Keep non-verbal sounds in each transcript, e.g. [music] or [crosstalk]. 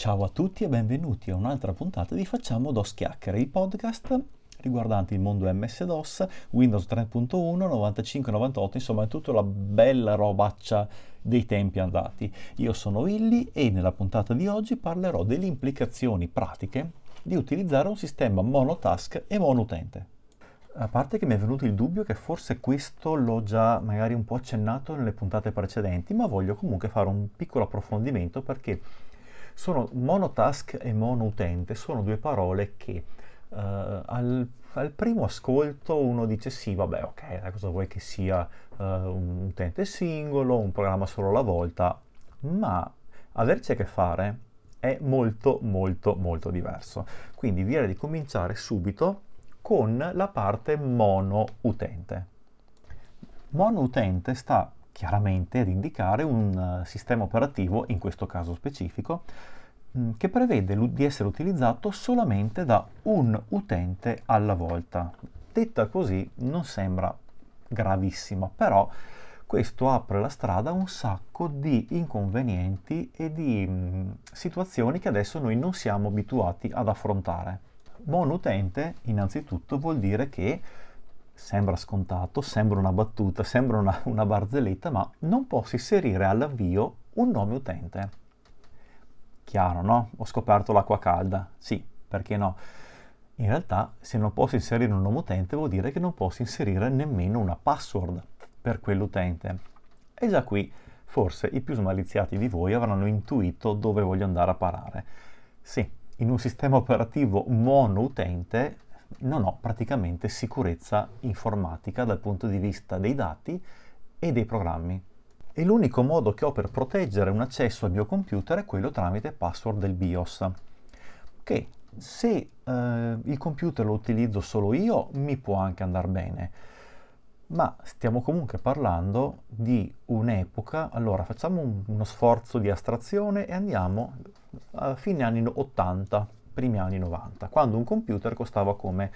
Ciao a tutti e benvenuti a un'altra puntata di Facciamo DOS Chiacchiere, il podcast riguardante il mondo MS-DOS, Windows 3.1, 95-98, insomma tutta la bella robaccia dei tempi andati. Io sono Willy e nella puntata di oggi parlerò delle implicazioni pratiche di utilizzare un sistema monotask e monoutente. A parte che mi è venuto il dubbio che forse questo l'ho già magari un po' accennato nelle puntate precedenti, ma voglio comunque fare un piccolo approfondimento perché sono monotask e monoutente sono due parole che uh, al, al, primo ascolto uno dice sì, vabbè, ok, cosa vuoi che sia uh, un utente singolo, un programma solo alla volta, ma averci a che fare è molto molto molto diverso. Quindi direi di cominciare subito con la parte mono utente. Mono utente sta chiaramente ad indicare un uh, sistema operativo, in questo caso specifico, mm, che prevede di essere utilizzato solamente da un utente alla volta. Detta così non sembra gravissima, però questo apre la strada a un sacco di inconvenienti e di mm, situazioni che adesso noi non siamo abituati ad affrontare. Buon utente, innanzitutto, vuol dire che sembra scontato, sembra una battuta, sembra una, una barzelletta, ma non posso inserire all'avvio un nome utente. Chiaro, no? Ho scoperto l'acqua calda. Sì, perché no? In realtà, se non posso inserire un nome utente, vuol dire che non posso inserire nemmeno una password per quell'utente. E già qui, forse i più smaliziati di voi avranno intuito dove voglio andare a parare. Sì, in un sistema operativo monoutente non ho praticamente sicurezza informatica dal punto di vista dei dati e dei programmi. E l'unico modo che ho per proteggere un accesso al mio computer è quello tramite password del BIOS, che se eh, il computer lo utilizzo solo io mi può anche andare bene, ma stiamo comunque parlando di un'epoca, allora facciamo un, uno sforzo di astrazione e andiamo a fine anni 80, primi anni 90, quando un computer costava come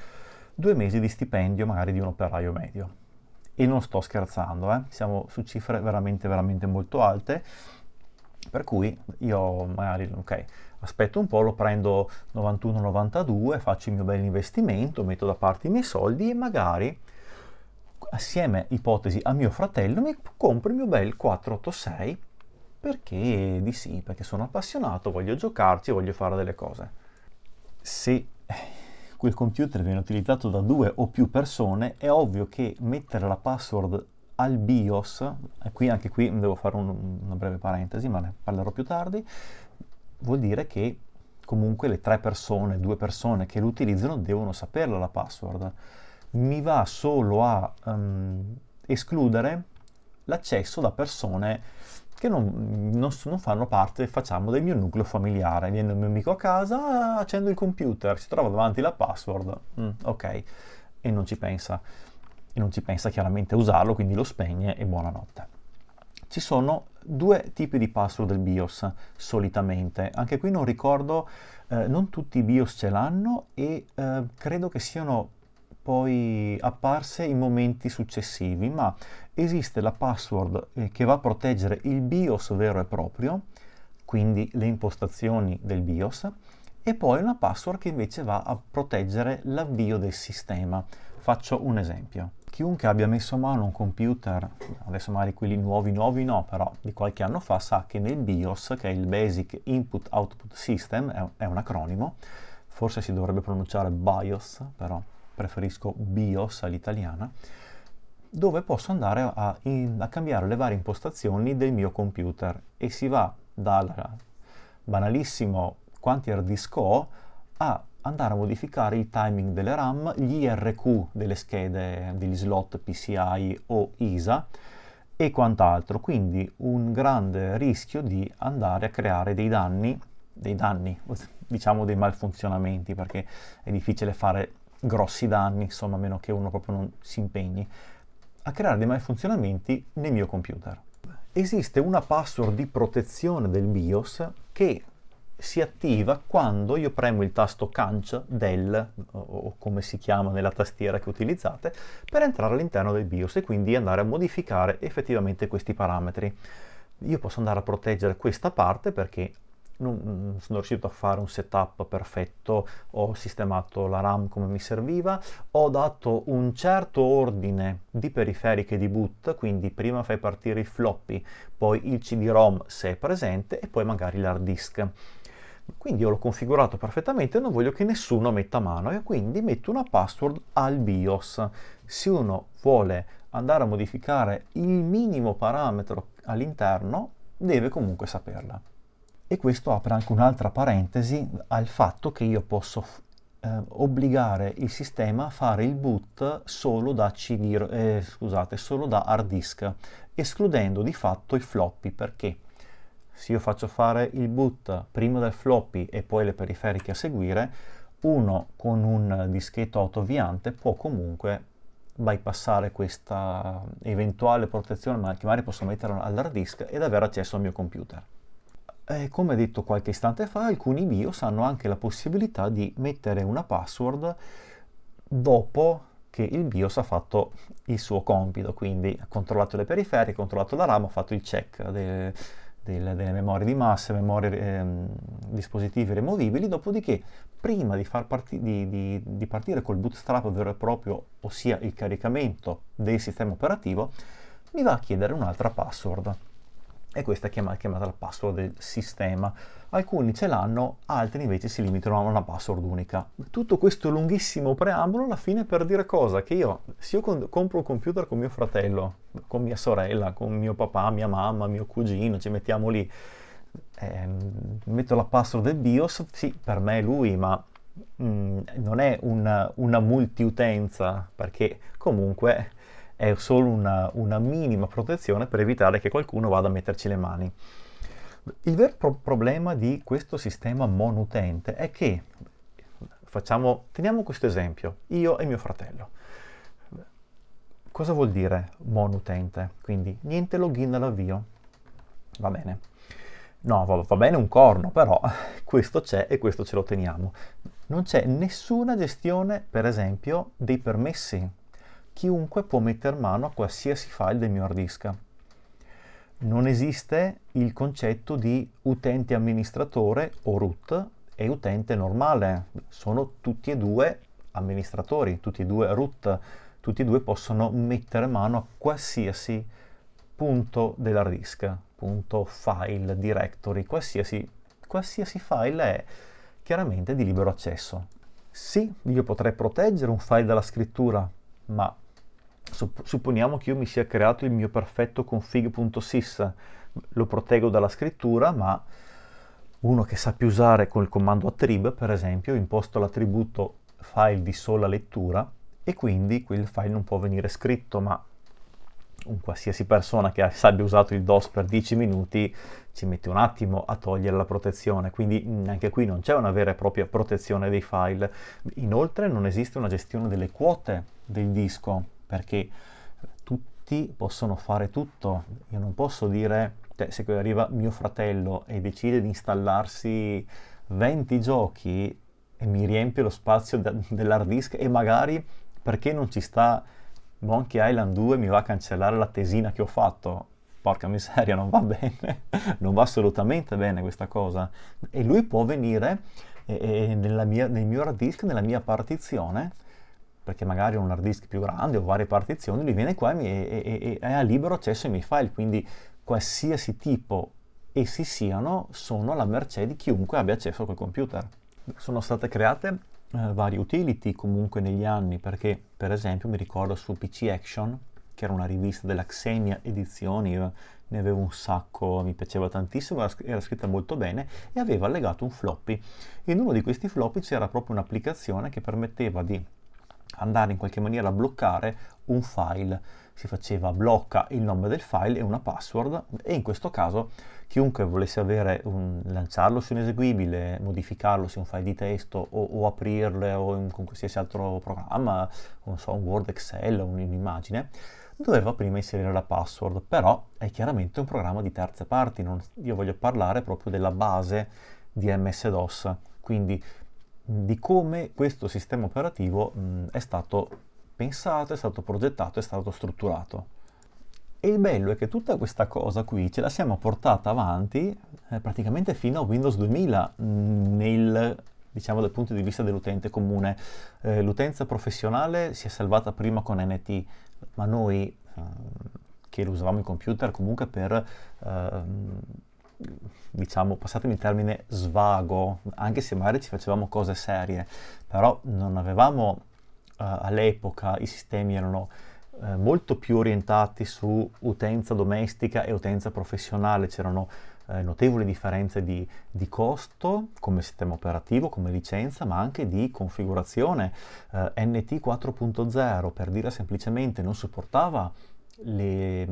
due mesi di stipendio magari di un operaio medio. E non sto scherzando, eh? siamo su cifre veramente, veramente molto alte, per cui io magari, ok, aspetto un po', lo prendo 91-92, faccio il mio bel investimento, metto da parte i miei soldi e magari assieme, ipotesi, a mio fratello mi compro il mio bel 486 perché di sì, perché sono appassionato, voglio giocarci, voglio fare delle cose. Se quel computer viene utilizzato da due o più persone, è ovvio che mettere la password al BIOS, e qui anche qui devo fare un, una breve parentesi, ma ne parlerò più tardi, vuol dire che comunque le tre persone, due persone che lo utilizzano devono saperla la password. Mi va solo a um, escludere l'accesso da persone che non, non, non, fanno parte, facciamo, del mio nucleo familiare. Viene il mio amico a casa, accendo il computer, si trova davanti la password, mm, ok, e non ci pensa. E non ci pensa chiaramente a usarlo, quindi lo spegne e buonanotte. Ci sono due tipi di password del BIOS solitamente. Anche qui non ricordo, eh, non tutti i BIOS ce l'hanno e eh, credo che siano poi apparse in momenti successivi, ma esiste la password eh, che va a proteggere il BIOS vero e proprio, quindi le impostazioni del BIOS, e poi una password che invece va a proteggere l'avvio del sistema. Faccio un esempio. Chiunque abbia messo a mano un computer, adesso magari quelli nuovi nuovi no, però di qualche anno fa, sa che nel BIOS, che è il Basic Input Output System, è, è un acronimo, forse si dovrebbe pronunciare BIOS, però preferisco BIOS all'italiana, dove posso andare a, in, a, cambiare le varie impostazioni del mio computer e si va dal banalissimo quanti hard disk ho a andare a modificare il timing delle RAM, gli IRQ delle schede degli slot PCI o ISA e quant'altro. Quindi un grande rischio di andare a creare dei danni, dei danni, [laughs] diciamo dei malfunzionamenti, perché è difficile fare grossi danni, insomma, a meno che uno proprio non si impegni, a creare dei malfunzionamenti nel mio computer. Esiste una password di protezione del BIOS che si attiva quando io premo il tasto canc del, o come si chiama nella tastiera che utilizzate, per entrare all'interno del BIOS e quindi andare a modificare effettivamente questi parametri. Io posso andare a proteggere questa parte perché non sono riuscito a fare un setup perfetto, ho sistemato la RAM come mi serviva, ho dato un certo ordine di periferiche di boot, quindi prima fai partire il floppy, poi il CD-ROM se è presente e poi magari l'hard disk. Quindi io l'ho configurato perfettamente non voglio che nessuno metta mano e quindi metto una password al BIOS. Se uno vuole andare a modificare il minimo parametro all'interno, deve comunque saperla. E questo apre anche un'altra parentesi al fatto che io posso eh, obbligare il sistema a fare il boot solo da CD, eh, scusate, solo da hard disk, escludendo di fatto i floppy perché se io faccio fare il boot prima del floppy e poi le periferiche a seguire, uno con un dischetto autoavviante può comunque bypassare questa eventuale protezione ma che magari posso mettere all'hard disk ed avere accesso al mio computer. E come detto qualche istante fa, alcuni BIOS hanno anche la possibilità di mettere una password dopo che il BIOS ha fatto il suo compito, quindi ha controllato le periferiche, ha controllato la RAM, ha fatto il check de, delle, delle memorie di massa, memorie ehm, dispositivi removibili, dopodiché prima di, parti- di, di, di partire col bootstrap vero e proprio, ossia il caricamento del sistema operativo, mi va a chiedere un'altra password e questa è chiamata, chiamata, la password del sistema. Alcuni ce l'hanno, altri invece si limitano a una password unica. Tutto questo lunghissimo preambolo alla fine per dire cosa? Che io, se io compro un computer con mio fratello, con mia sorella, con mio papà, mia mamma, mio cugino, ci mettiamo lì, eh, metto la password del BIOS, sì, per me è lui, ma mm, non è una, una multiutenza, perché comunque è solo una, una minima protezione per evitare che qualcuno vada a metterci le mani. Il vero pro- problema di questo sistema monutente è che, facciamo, teniamo questo esempio, io e mio fratello. Cosa vuol dire monutente? Quindi niente login all'avvio. Va bene. No, va, va bene un corno, però [laughs] questo c'è e questo ce lo teniamo. Non c'è nessuna gestione, per esempio, dei permessi chiunque può mettere mano a qualsiasi file del mio hard disk. Non esiste il concetto di utente amministratore o root e utente normale, sono tutti e due amministratori, tutti e due root, tutti e due possono mettere mano a qualsiasi punto dell'hard disk, punto file, directory, qualsiasi, qualsiasi file è chiaramente di libero accesso. Sì, io potrei proteggere un file dalla scrittura, ma supponiamo che io mi sia creato il mio perfetto config.sys, lo proteggo dalla scrittura, ma uno che sappia usare con il comando attrib, per esempio, imposto l'attributo file di sola lettura e quindi quel file non può venire scritto, ma un qualsiasi persona che abbia usato il DOS per 10 minuti ci mette un attimo a togliere la protezione, quindi anche qui non c'è una vera e propria protezione dei file. Inoltre non esiste una gestione delle quote del disco, perché tutti possono fare tutto. Io non posso dire, cioè, se arriva mio fratello e decide di installarsi 20 giochi e mi riempie lo spazio de- dell'hard disk e magari perché non ci sta Monkey Island 2 mi va a cancellare la tesina che ho fatto. Porca miseria, non va [laughs] bene, non va assolutamente bene questa cosa. E lui può venire e, e mia, nel mio hard disk, nella mia partizione, perché magari ho un hard disk più grande o varie partizioni, lui viene qua e, e, e ha libero accesso ai miei file, quindi qualsiasi tipo essi siano, sono alla mercé di chiunque abbia accesso a quel computer. Sono state create eh, varie utility comunque negli anni, perché per esempio mi ricordo su PC Action, che era una rivista della Xenia Edizioni, io ne avevo un sacco, mi piaceva tantissimo, era scritta molto bene e aveva allegato un floppy. In uno di questi floppy c'era proprio un'applicazione che permetteva di andare in qualche maniera a bloccare un file. Si faceva blocca il nome del file e una password e in questo caso chiunque volesse un, lanciarlo su un eseguibile, modificarlo su un file di testo o, o aprirlo o in, con qualsiasi altro programma, non so, un Word, Excel, un'immagine, doveva prima inserire la password, però è chiaramente un programma di terze parti, non, io voglio parlare proprio della base di MS-DOS, quindi di come questo sistema operativo mh, è stato pensato, è stato progettato, è stato strutturato. E il bello è che tutta questa cosa qui ce la siamo portata avanti eh, praticamente fino a Windows 2000 mm, nel, diciamo dal punto di vista dell'utente comune. Eh, l'utenza professionale si è salvata prima con NT, ma noi eh, che usavamo il computer comunque per ehm, diciamo, passatemi il termine, svago, anche se magari ci facevamo cose serie, però non avevamo uh, all'epoca, i sistemi erano uh, molto più orientati su utenza domestica e utenza professionale, c'erano uh, notevoli differenze di, di, costo come sistema operativo, come licenza, ma anche di configurazione. NT 4.0 per dire semplicemente non supportava le,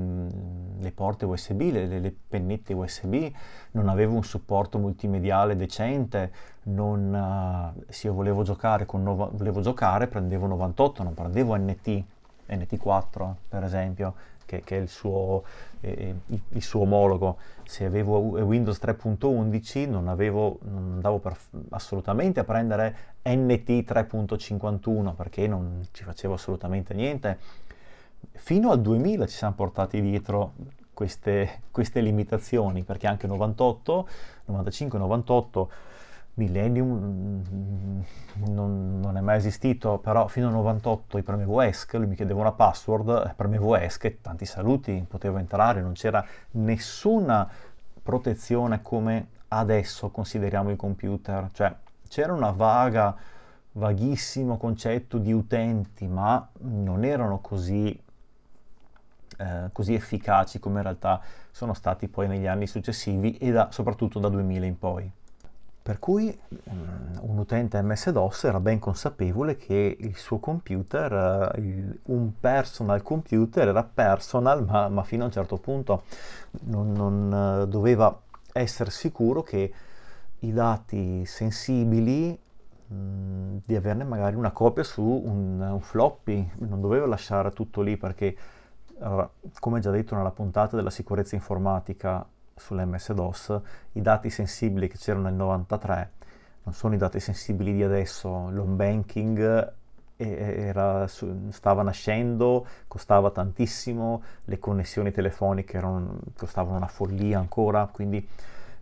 le, porte USB, le, le, pennette USB, non avevo un supporto multimediale decente, non, uh, se io volevo giocare, con nova, volevo giocare prendevo 98, non prendevo NT, NT4 per esempio, che, che è il suo, eh, il suo, omologo. Se avevo Windows 3.11 non, avevo, non andavo per, assolutamente a prendere NT 3.51 perché non ci facevo assolutamente niente fino al 2000 ci siamo portati dietro queste, queste limitazioni, perché anche 98, 95, 98, Millennium mm, non, non, è mai esistito, però fino al 98 io premevo ESC, lui mi chiedeva una password, premevo ESC e tanti saluti, potevo entrare, non c'era nessuna protezione come adesso consideriamo i computer, cioè c'era una vaga, vaghissimo concetto di utenti, ma non erano così eh, così efficaci come in realtà sono stati poi negli anni successivi e da, soprattutto da 2000 in poi. Per cui um, un utente MS-DOS era ben consapevole che il suo computer, il, un personal computer, era personal, ma, ma, fino a un certo punto non, non uh, doveva essere sicuro che i dati sensibili mm, di averne magari una copia su un, un floppy, non doveva lasciare tutto lì perché allora, come già detto nella puntata della sicurezza informatica sull'MS-DOS, i dati sensibili che c'erano nel 93 non sono i dati sensibili di adesso, l'home banking era, stava nascendo, costava tantissimo, le connessioni telefoniche erano, costavano una follia ancora, quindi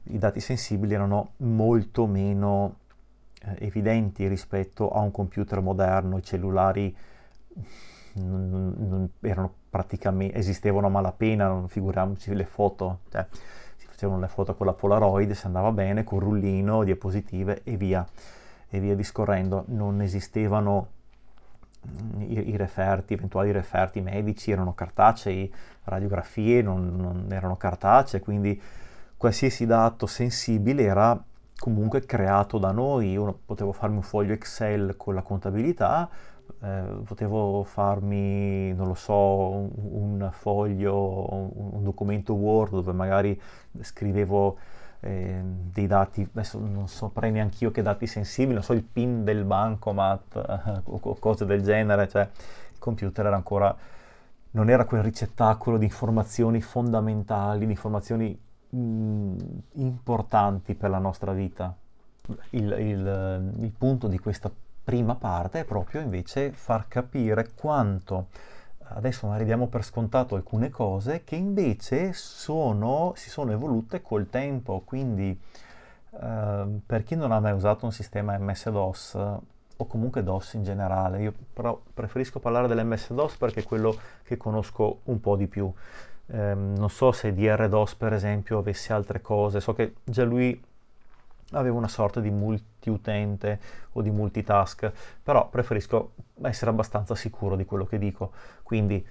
i dati sensibili erano molto meno eh, evidenti rispetto a un computer moderno, i cellulari non, non erano praticamente, esistevano a malapena, non figuriamoci le foto, cioè, si facevano le foto con la Polaroid, se andava bene, con rullino, diapositive e via, e via discorrendo. Non esistevano i, i referti, eventuali referti medici, erano cartacei, radiografie non, non erano cartacee, quindi qualsiasi dato sensibile era comunque creato da noi. Io potevo farmi un foglio Excel con la contabilità, eh, potevo farmi, non lo so, un, un foglio, un, un, documento Word dove magari scrivevo eh, dei dati, adesso non saprei neanche io che dati sensibili, non so, il PIN del bancomat eh, o cose del genere, cioè il computer era ancora, non era quel ricettacolo di informazioni fondamentali, di informazioni mh, mm, importanti per la nostra vita. Il, il, il punto di questa prima parte è proprio invece far capire quanto adesso magari diamo per scontato alcune cose che invece sono, si sono evolute col tempo, quindi eh, per chi non ha mai usato un sistema MS-DOS o comunque DOS in generale, io però preferisco parlare dell'MS-DOS perché è quello che conosco un po' di più. Eh, non so se DR-DOS per esempio avesse altre cose, so che già lui avevo una sorta di multiutente o di multitask, però preferisco essere abbastanza sicuro di quello che dico. Quindi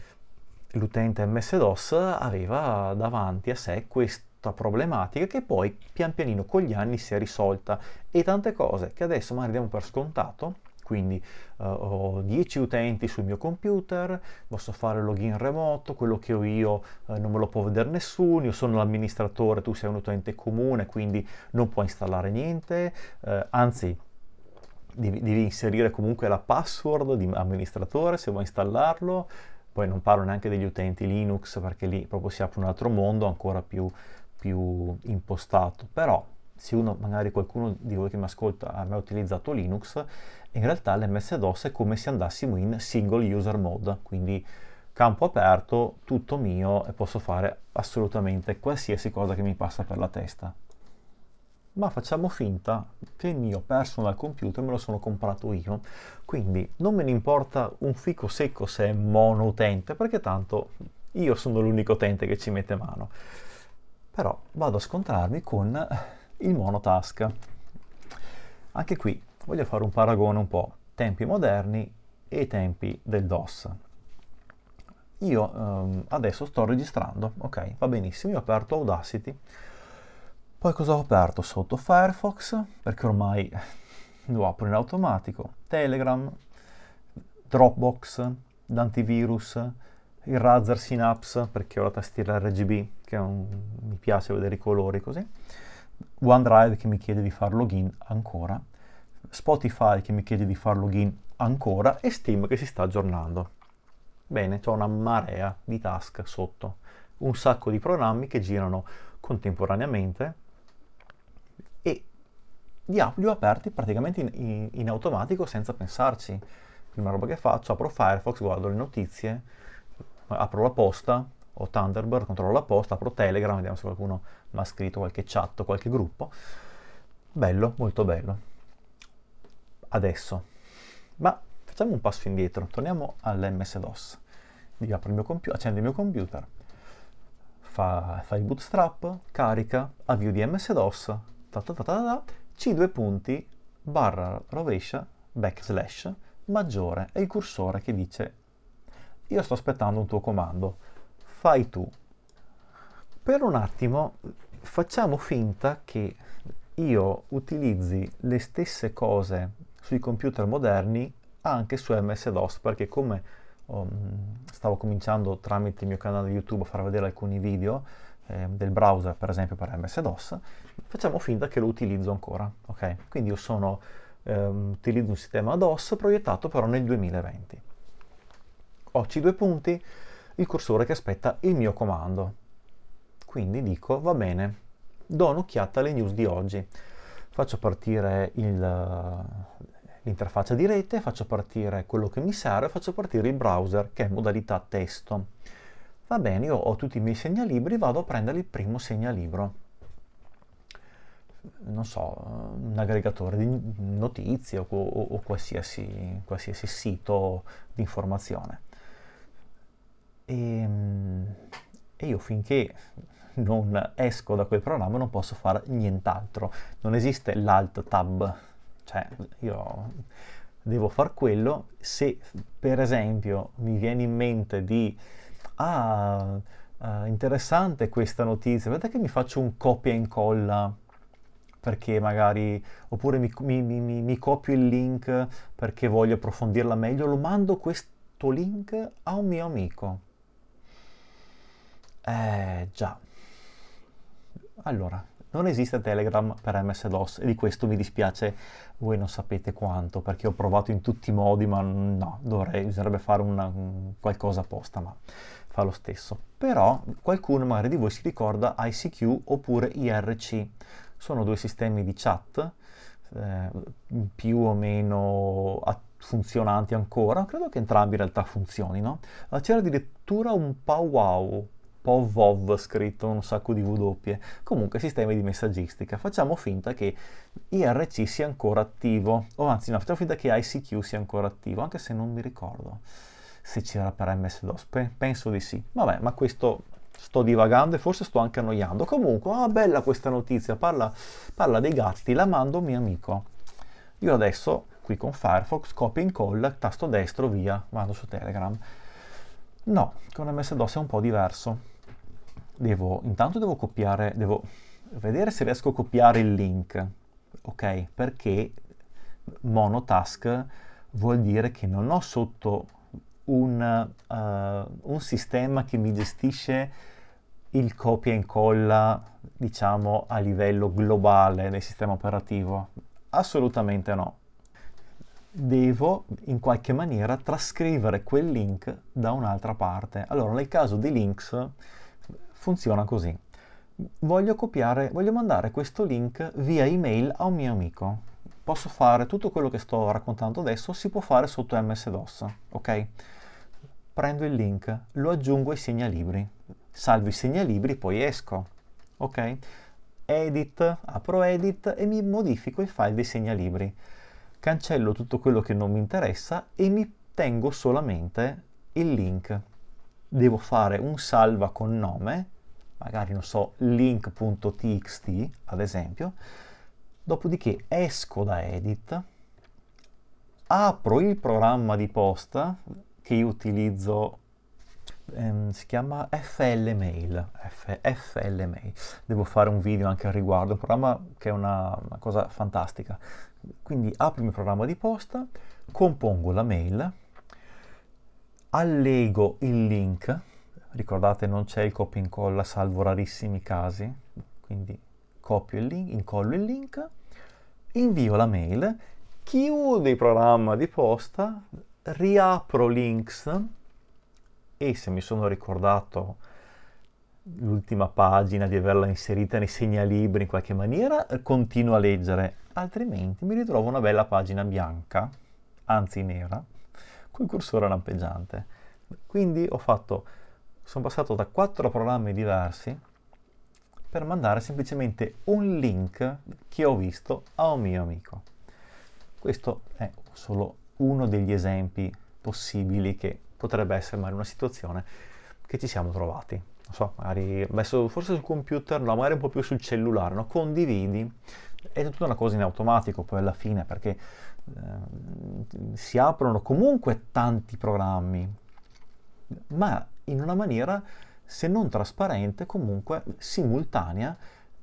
l'utente MS-DOS aveva davanti a sé questa problematica che poi pian pianino con gli anni si è risolta e tante cose che adesso magari diamo per scontato quindi uh, ho 10 utenti sul mio computer, posso fare login remoto, quello che ho io uh, non me lo può vedere nessuno, io sono l'amministratore, tu sei un utente comune, quindi non puoi installare niente, uh, anzi devi, devi, inserire comunque la password di amministratore se vuoi installarlo, poi non parlo neanche degli utenti Linux perché lì proprio si apre un altro mondo ancora più, più impostato, però se uno, magari qualcuno di voi che mi ascolta ha mai utilizzato Linux, in realtà l'MS-DOS è come se andassimo in single user mode, quindi campo aperto, tutto mio e posso fare assolutamente qualsiasi cosa che mi passa per la testa. Ma facciamo finta che il mio personal computer me lo sono comprato io, quindi non me ne importa un fico secco se è mono utente, perché tanto io sono l'unico utente che ci mette mano. Però vado a scontrarmi con il monotask. Anche qui voglio fare un paragone un po' tempi moderni e tempi del DOS. Io um, adesso sto registrando, ok, va benissimo, io ho aperto Audacity, poi cosa ho aperto sotto? Firefox, perché ormai [laughs] lo apro in automatico, Telegram, Dropbox, l'antivirus, il Razer Synapse, perché ho la tastiera RGB, che un, mi piace vedere i colori così, OneDrive che mi chiede di fare login ancora, Spotify che mi chiede di fare login ancora e Steam che si sta aggiornando. Bene, ho una marea di task sotto, un sacco di programmi che girano contemporaneamente e li ho, li ho aperti praticamente in, in, in, automatico senza pensarci. Prima roba che faccio, apro Firefox, guardo le notizie, apro la posta, o Thunderbird, controllo la posta, apro Telegram, vediamo se qualcuno mi ha scritto qualche chat o qualche gruppo. Bello, molto bello. Adesso, ma facciamo un passo indietro, torniamo all'MS-DOS. Io apro il mio computer, accendo il mio computer, fa, fa il bootstrap, carica, avvio di MS-DOS, ta ta ta ta ta, C2 punti, barra rovescia, backslash, maggiore, e il cursore che dice io sto aspettando un tuo comando, fai tu. Per un attimo facciamo finta che io utilizzi le stesse cose sui computer moderni anche su MS-DOS perché come um, stavo cominciando tramite il mio canale YouTube a far vedere alcuni video eh, del browser per esempio per MS-DOS facciamo finta che lo utilizzo ancora ok? Quindi io sono ehm, utilizzo un sistema DOS proiettato però nel 2020 ho C2 punti il cursore che aspetta il mio comando. Quindi dico va bene do un'occhiata alle news di oggi. Faccio partire il, l'interfaccia di rete, faccio partire quello che mi serve, faccio partire il browser che è modalità testo. Va bene, io ho tutti i miei segnalibri, vado a prendere il primo segnalibro. Non so, un aggregatore di notizie o, o, o qualsiasi, qualsiasi, sito di informazione. E, e io finché non esco da quel programma non posso fare nient'altro. Non esiste l'alt tab cioè, io devo far quello. Se per esempio mi viene in mente di, ah, uh, interessante questa notizia, vedete che mi faccio un copia e incolla perché magari, oppure mi, mi, mi, mi copio il link perché voglio approfondirla meglio, lo mando questo link a un mio amico. Eh già. Allora, non esiste Telegram per MS-DOS e di questo mi dispiace, voi non sapete quanto, perché ho provato in tutti i modi, ma no, dovrei, bisognerebbe fare una, un, qualcosa apposta, ma fa lo stesso. Però qualcuno magari di voi si ricorda ICQ oppure IRC, sono due sistemi di chat eh, più o meno funzionanti ancora, credo che entrambi in realtà funzionino. C'era addirittura un powwow POVOV scritto un sacco di W. Comunque sistemi di messaggistica. Facciamo finta che IRC sia ancora attivo, o anzi no, facciamo finta che ICQ sia ancora attivo, anche se non mi ricordo se c'era per MS-DOS. penso di sì. Vabbè, ma questo sto divagando e forse sto anche annoiando. Comunque, ah, bella questa notizia, parla, parla dei gatti, la mando a mio amico. Io adesso, qui con Firefox, copia e incolla, tasto destro, via, vado su Telegram. No, con MS-DOS è un po' diverso devo, intanto devo copiare, devo vedere se riesco a copiare il link, ok? Perché monotask vuol dire che non ho sotto un, uh, un sistema che mi gestisce il copia e incolla, diciamo, a livello globale del sistema operativo. Assolutamente no. Devo in qualche maniera trascrivere quel link da un'altra parte. Allora, nel caso di links, funziona così. Voglio copiare, voglio mandare questo link via email a un mio amico. Posso fare tutto quello che sto raccontando adesso, si può fare sotto MS-DOS, ok? prendo il link, lo aggiungo ai segnalibri, salvo i segnalibri, poi esco, ok? Edit, apro Edit e mi modifico il file dei segnalibri. Cancello tutto quello che non mi interessa e mi tengo solamente il link. Devo fare un salva con nome, magari non so, link.txt ad esempio, dopodiché esco da Edit, apro il programma di posta che io utilizzo ehm, si chiama FL Mail, F- FL Mail. Devo fare un video anche al riguardo, un programma che è una, una cosa fantastica. Quindi apro il mio programma di posta, compongo la mail, allego il link, ricordate non c'è il copia e incolla salvo rarissimi casi, quindi copio il link, incollo il link, invio la mail, chiudo il programma di posta, riapro links e se mi sono ricordato l'ultima pagina di averla inserita nei segnalibri in qualche maniera, continuo a leggere, altrimenti mi ritrovo una bella pagina bianca, anzi nera, col cursore lampeggiante. Quindi ho fatto, sono passato da quattro programmi diversi per mandare semplicemente un link che ho visto a un mio amico. Questo è solo uno degli esempi possibili che potrebbe essere magari una situazione che ci siamo trovati. Non so, magari adesso forse sul computer, no, magari un po' più sul cellulare, no? condividi, è tutta una cosa in automatico poi alla fine perché eh, si aprono comunque tanti programmi, ma in una maniera se non trasparente comunque simultanea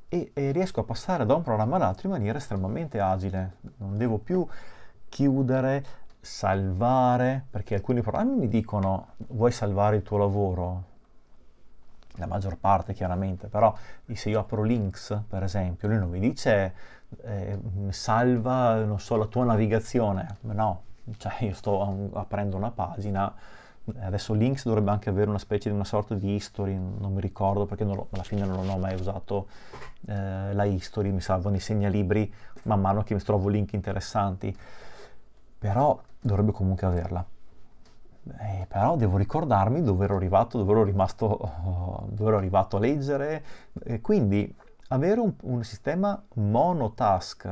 e, e riesco a passare da un programma all'altro in maniera estremamente agile. Non devo più chiudere salvare, perché alcuni programmi mi dicono vuoi salvare il tuo lavoro? La maggior parte chiaramente, però se io apro links, per esempio, lui non mi dice eh, salva, non so, la tua navigazione, no, cioè io sto aprendo una pagina, adesso links dovrebbe anche avere una specie di una sorta di history, non mi ricordo perché lo, alla fine non ho mai usato eh, la history, mi salvano i segnalibri man mano che mi trovo link interessanti, però dovrebbe comunque averla. Eh, però devo ricordarmi dove ero arrivato, dove ero rimasto, [laughs] dove ero arrivato a leggere, e quindi avere un, un sistema monotask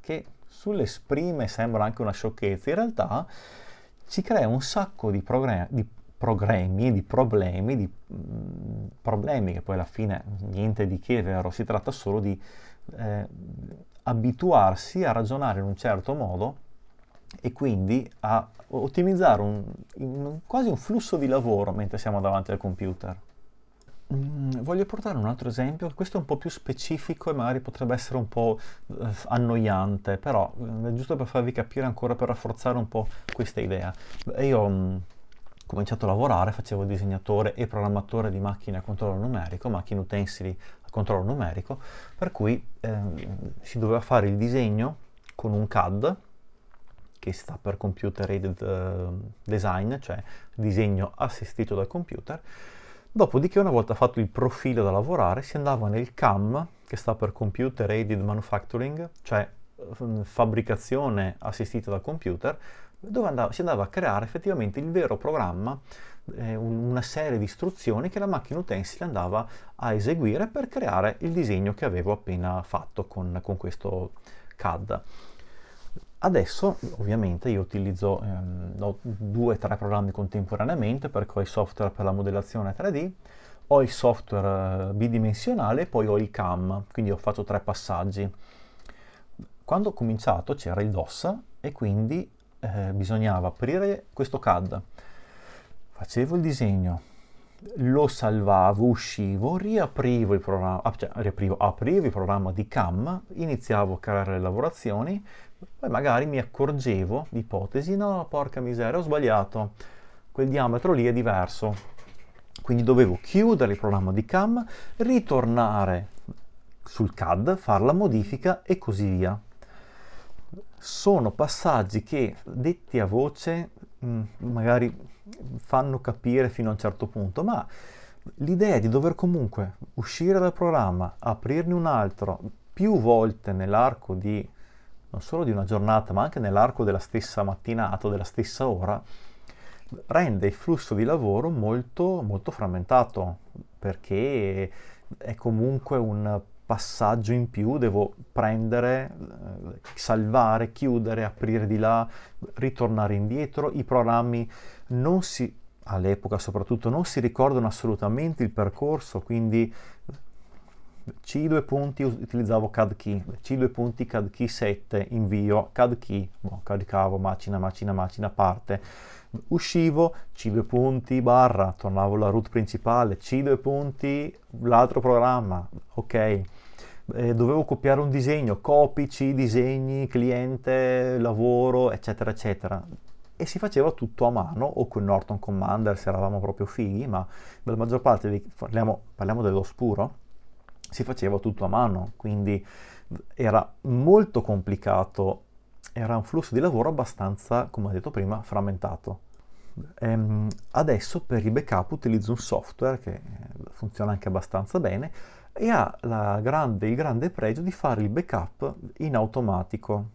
che sull'esprime sembra anche una sciocchezza, in realtà ci crea un sacco di, progr- di programmi, di problemi, di mh, mm, problemi che poi alla fine niente di che, vero? Si tratta solo di eh, abituarsi a ragionare in un certo modo e quindi a ottimizzare un, un, quasi un flusso di lavoro mentre siamo davanti al computer. Mm, voglio portare un altro esempio, questo è un po' più specifico e magari potrebbe essere un po' eh, annoiante, però eh, giusto per farvi capire ancora, per rafforzare un po' questa idea. Io ho mm, cominciato a lavorare, facevo disegnatore e programmatore di macchine a controllo numerico, macchine utensili a controllo numerico, per cui eh, si doveva fare il disegno con un CAD, che sta per Computer Aided uh, Design, cioè disegno assistito dal computer. Dopodiché, una volta fatto il profilo da lavorare, si andava nel CAM, che sta per Computer Aided Manufacturing, cioè uh, fabbricazione assistita dal computer, dove andava, si andava a creare effettivamente il vero programma, eh, una serie di istruzioni che la macchina utensile andava a eseguire per creare il disegno che avevo appena fatto con, con questo CAD. Adesso ovviamente io utilizzo ehm, due o tre programmi contemporaneamente perché ho il software per la modellazione 3D, ho il software eh, bidimensionale e poi ho il CAM, quindi ho fatto tre passaggi. Quando ho cominciato c'era il DOS e quindi eh, bisognava aprire questo CAD. Facevo il disegno, lo salvavo, uscivo, riaprivo il programma, ah, cioè riaprivo, aprivo il programma di CAM, iniziavo a creare le lavorazioni, poi magari mi accorgevo ipotesi, no, porca miseria, ho sbagliato, quel diametro lì è diverso. Quindi dovevo chiudere il programma di CAM, ritornare sul CAD, fare la modifica e così via. Sono passaggi che, detti a voce, mm, magari fanno capire fino a un certo punto, ma l'idea di dover comunque uscire dal programma, aprirne un altro più volte nell'arco di non solo di una giornata, ma anche nell'arco della stessa mattinata, della stessa ora, rende il flusso di lavoro molto, molto frammentato perché è comunque un passaggio in più, devo prendere, eh, salvare, chiudere, aprire di là, ritornare indietro, i programmi non si, all'epoca soprattutto, non si ricordano assolutamente il percorso, quindi C2 punti utilizzavo CAD key, C2 punti CAD key 7, invio, CAD key, boh, caricavo, macina, macina, macina, parte, uscivo, C2 punti, barra, tornavo alla root principale, C2 punti, l'altro programma, ok, dovevo copiare un disegno, copy, C, disegni, cliente, lavoro, eccetera, eccetera. E si faceva tutto a mano o con Norton Commander se eravamo proprio fighi, ma la maggior parte, di, parliamo, parliamo dell'Ospuro, si faceva tutto a mano, quindi era molto complicato, era un flusso di lavoro abbastanza, come ho detto prima, frammentato. Ehm, adesso per i backup utilizzo un software che funziona anche abbastanza bene e ha grande, il grande pregio di fare il backup in automatico,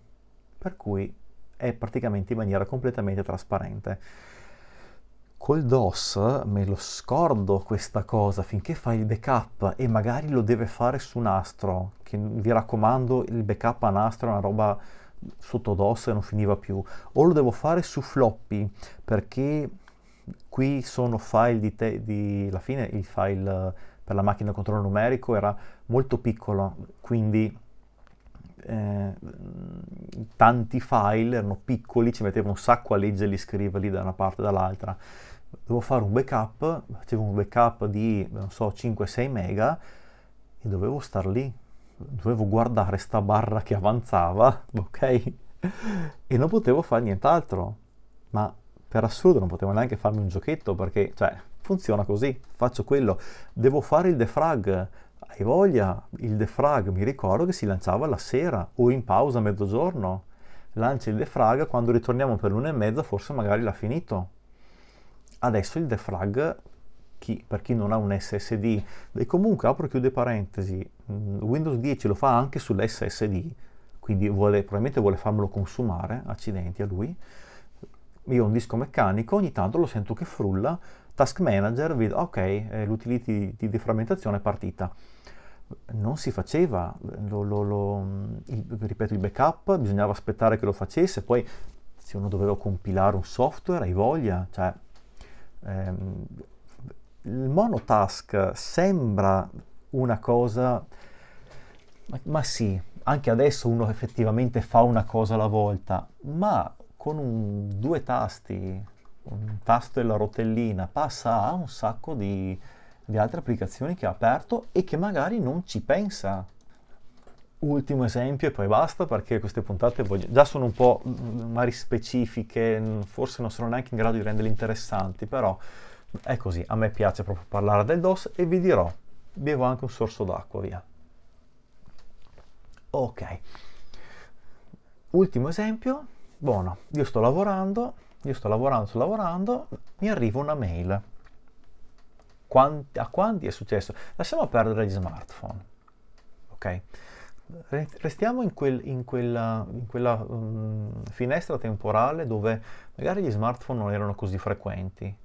per cui è praticamente in maniera completamente trasparente. Col DOS me lo scordo questa cosa finché fai il backup e magari lo deve fare su nastro, che vi raccomando il backup a nastro è una roba sotto DOS e non finiva più, o lo devo fare su floppy perché qui sono file di, te, di alla fine il file per la macchina a controllo numerico era molto piccolo, quindi eh, tanti file erano piccoli, ci mettevo un sacco a leggerli, scriverli da una parte e dall'altra dovevo fare un backup, facevo un backup di, non so, 5-6 mega e dovevo star lì, dovevo guardare sta barra che avanzava, [laughs] ok? E non potevo fare nient'altro, ma per assurdo non potevo neanche farmi un giochetto perché, cioè, funziona così, faccio quello, devo fare il defrag, hai voglia, il defrag mi ricordo che si lanciava la sera o in pausa a mezzogiorno, lancia il defrag, quando ritorniamo per l'una e mezza forse magari l'ha finito, adesso il defrag chi, per chi non ha un SSD e comunque apro e chiude parentesi mm, Windows 10 lo fa anche sull'SSD quindi vuole, probabilmente vuole farmelo consumare accidenti a lui. Io ho un disco meccanico ogni tanto lo sento che frulla task manager vedo ok eh, l'utility di defragmentazione è partita. Non si faceva lo, lo, lo, il, ripeto il backup bisognava aspettare che lo facesse poi se uno doveva compilare un software hai voglia cioè ehm, il monotask sembra una cosa, ma, ma, sì, anche adesso uno effettivamente fa una cosa alla volta, ma con un, due tasti, un tasto e la rotellina, passa a un sacco di, di altre applicazioni che ha aperto e che magari non ci pensa ultimo esempio e poi basta perché queste puntate voglio... già sono un po' magari specifiche, forse non sono neanche in grado di renderle interessanti, però è così, a me piace proprio parlare del DOS e vi dirò, bevo anche un sorso d'acqua, via. Ok, ultimo esempio, buono, io sto lavorando, io sto lavorando, sto lavorando, mi arriva una mail. Quanti, a quanti è successo? Lasciamo perdere gli smartphone, ok? Restiamo in, quel, in quella, in quella um, finestra temporale dove magari gli smartphone non erano così frequenti.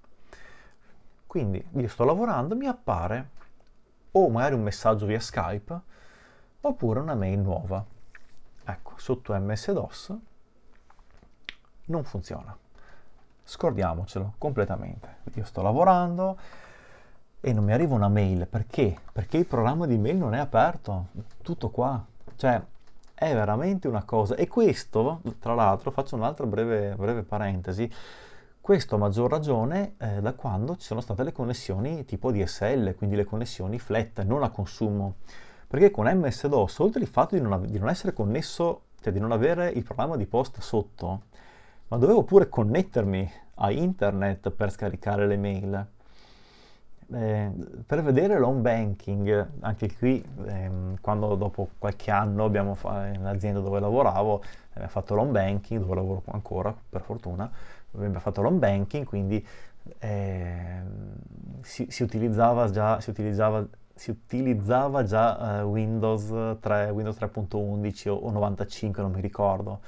Quindi io sto lavorando, mi appare o magari un messaggio via Skype oppure una mail nuova. Ecco, sotto MS-DOS non funziona. Scordiamocelo completamente. Io sto lavorando, e non mi arriva una mail. Perché? Perché il programma di mail non è aperto. Tutto qua. Cioè, è veramente una cosa. E questo, tra l'altro, faccio un'altra breve, breve parentesi. Questo a maggior ragione eh, da quando ci sono state le connessioni tipo DSL, quindi le connessioni flat, non a consumo. Perché con MS-DOS, oltre al fatto di non, di non essere connesso, cioè di non avere il programma di posta sotto, ma dovevo pure connettermi a internet per scaricare le mail eh, per vedere l'home banking, anche qui ehm, quando dopo qualche anno abbiamo fa- in un'azienda dove lavoravo, abbiamo fatto l'home banking, dove lavoro ancora per fortuna, abbiamo fatto l'home banking, quindi eh, si, si, utilizzava già, si utilizzava, si utilizzava già eh, Windows 3, Windows 3.11 o, o, 95, non mi ricordo,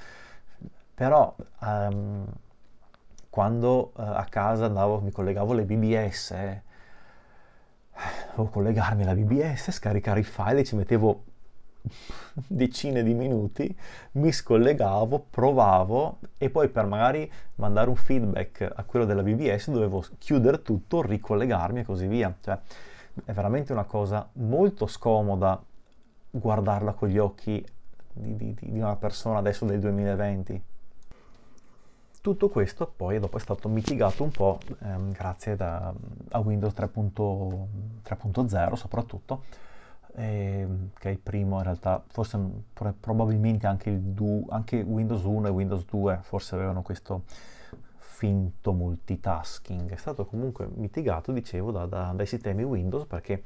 però um, quando eh, a casa andavo, mi collegavo alle BBS, dovevo collegarmi alla BBS, scaricare i file, ci mettevo decine di minuti, mi scollegavo, provavo e poi per magari mandare un feedback a quello della BBS dovevo chiudere tutto, ricollegarmi e così via. Cioè, è veramente una cosa molto scomoda guardarla con gli occhi di, di, di una persona adesso del 2020. Tutto questo poi dopo è stato mitigato un po' ehm, grazie da, a Windows 3.0 soprattutto, ehm, che è il primo in realtà, forse probabilmente anche, du, anche Windows 1 e Windows 2 forse avevano questo finto multitasking. È stato comunque mitigato, dicevo, da, da, dai sistemi Windows perché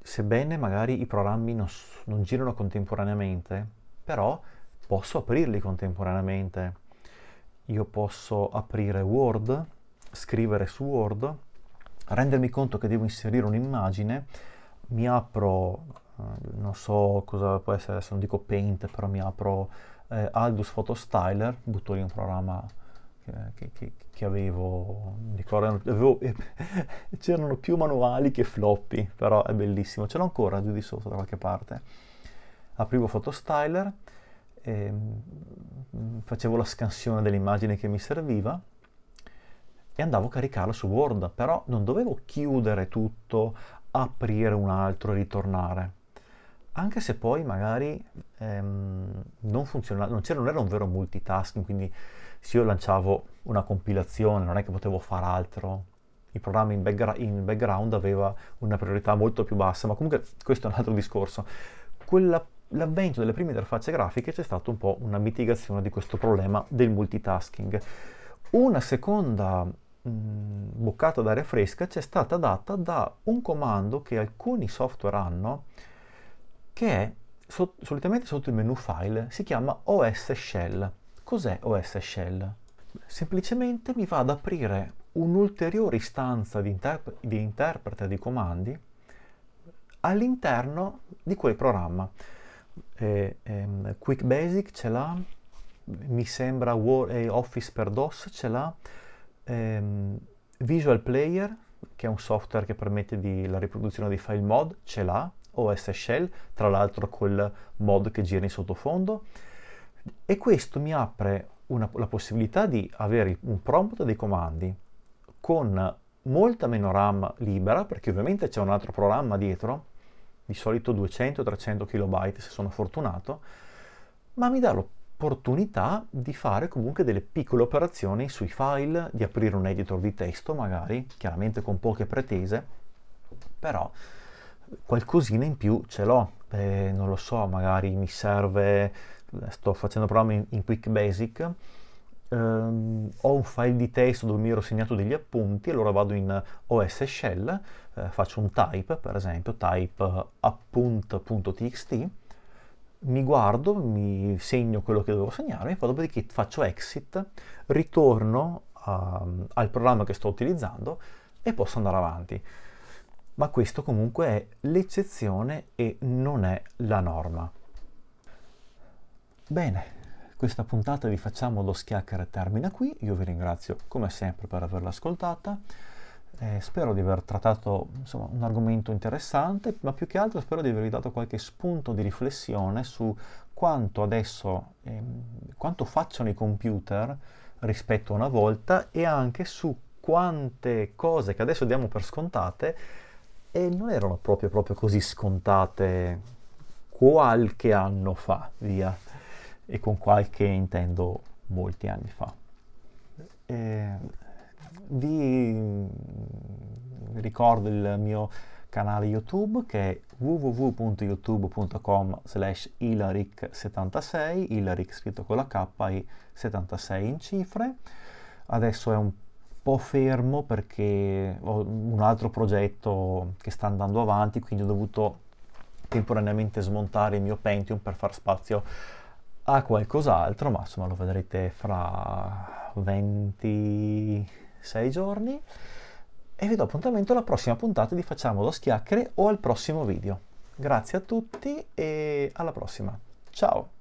sebbene magari i programmi non, non girano contemporaneamente, però posso aprirli contemporaneamente io posso aprire Word, scrivere su Word, rendermi conto che devo inserire un'immagine, mi apro, eh, non so cosa può essere, adesso non dico Paint, però mi apro eh, Aldus Photo Styler, butto lì un programma che, che, che avevo, ricordo, avevo, [laughs] c'erano più manuali che floppy, però è bellissimo, ce l'ho ancora giù di sotto da qualche parte. Aprivo Photo Styler, eh, facevo la scansione dell'immagine che mi serviva e andavo a caricarlo su Word, però non dovevo chiudere tutto, aprire un altro e ritornare. Anche se poi magari ehm, non funzionava, non, non era un vero multitasking, quindi se io lanciavo una compilazione non è che potevo fare altro, il programma in, backgra- in background aveva una priorità molto più bassa, ma comunque questo è un altro discorso. Quella l'avvento delle prime interfacce grafiche c'è stata un po' una mitigazione di questo problema del multitasking. Una seconda mh, boccata d'aria fresca c'è stata data da un comando che alcuni software hanno, che è so- solitamente sotto il menu file, si chiama OS Shell. Cos'è OS Shell? Semplicemente mi va ad aprire un'ulteriore istanza di, interp- di interprete di comandi all'interno di quel programma eh, ehm, Quick Basic ce l'ha, mi sembra War, eh, Office per DOS ce l'ha, ehm, Visual Player, che è un software che permette di, la riproduzione dei file mod, ce l'ha, OS Shell, tra l'altro quel mod che gira in sottofondo, e questo mi apre una, la possibilità di avere un prompt dei comandi con molta meno RAM libera, perché ovviamente c'è un altro programma dietro, di solito 200-300 KB se sono fortunato, ma mi dà l'opportunità di fare comunque delle piccole operazioni sui file, di aprire un editor di testo magari, chiaramente con poche pretese, però qualcosina in più ce l'ho, eh, non lo so, magari mi serve, sto facendo programmi in, in Quick Basic, Um, ho un file di testo dove mi ero segnato degli appunti, allora vado in OS Shell, eh, faccio un type, per esempio, type appunt.txt, mi guardo, mi segno quello che dovevo segnarmi, poi dopodiché faccio exit, ritorno a, al programma che sto utilizzando e posso andare avanti. Ma questo comunque è l'eccezione e non è la norma. Bene, questa puntata di Facciamo lo Schiacchiere termina qui, io vi ringrazio come sempre per averla ascoltata, eh, spero di aver trattato insomma, un argomento interessante, ma più che altro spero di avervi dato qualche spunto di riflessione su quanto adesso, ehm, quanto facciano i computer rispetto a una volta e anche su quante cose che adesso diamo per scontate e non erano proprio, proprio così scontate qualche anno fa, via e con qualche intendo molti anni fa. E vi ricordo il mio canale YouTube che è www.youtube.com slash ilaric76, ilaric scritto con la K e 76 in cifre. Adesso è un po' fermo perché ho un altro progetto che sta andando avanti, quindi ho dovuto temporaneamente smontare il mio Pentium per far spazio a qualcos'altro, ma insomma lo vedrete fra 26 giorni e vi do appuntamento alla prossima puntata di Facciamo lo schiacchiere o al prossimo video. Grazie a tutti e alla prossima. Ciao!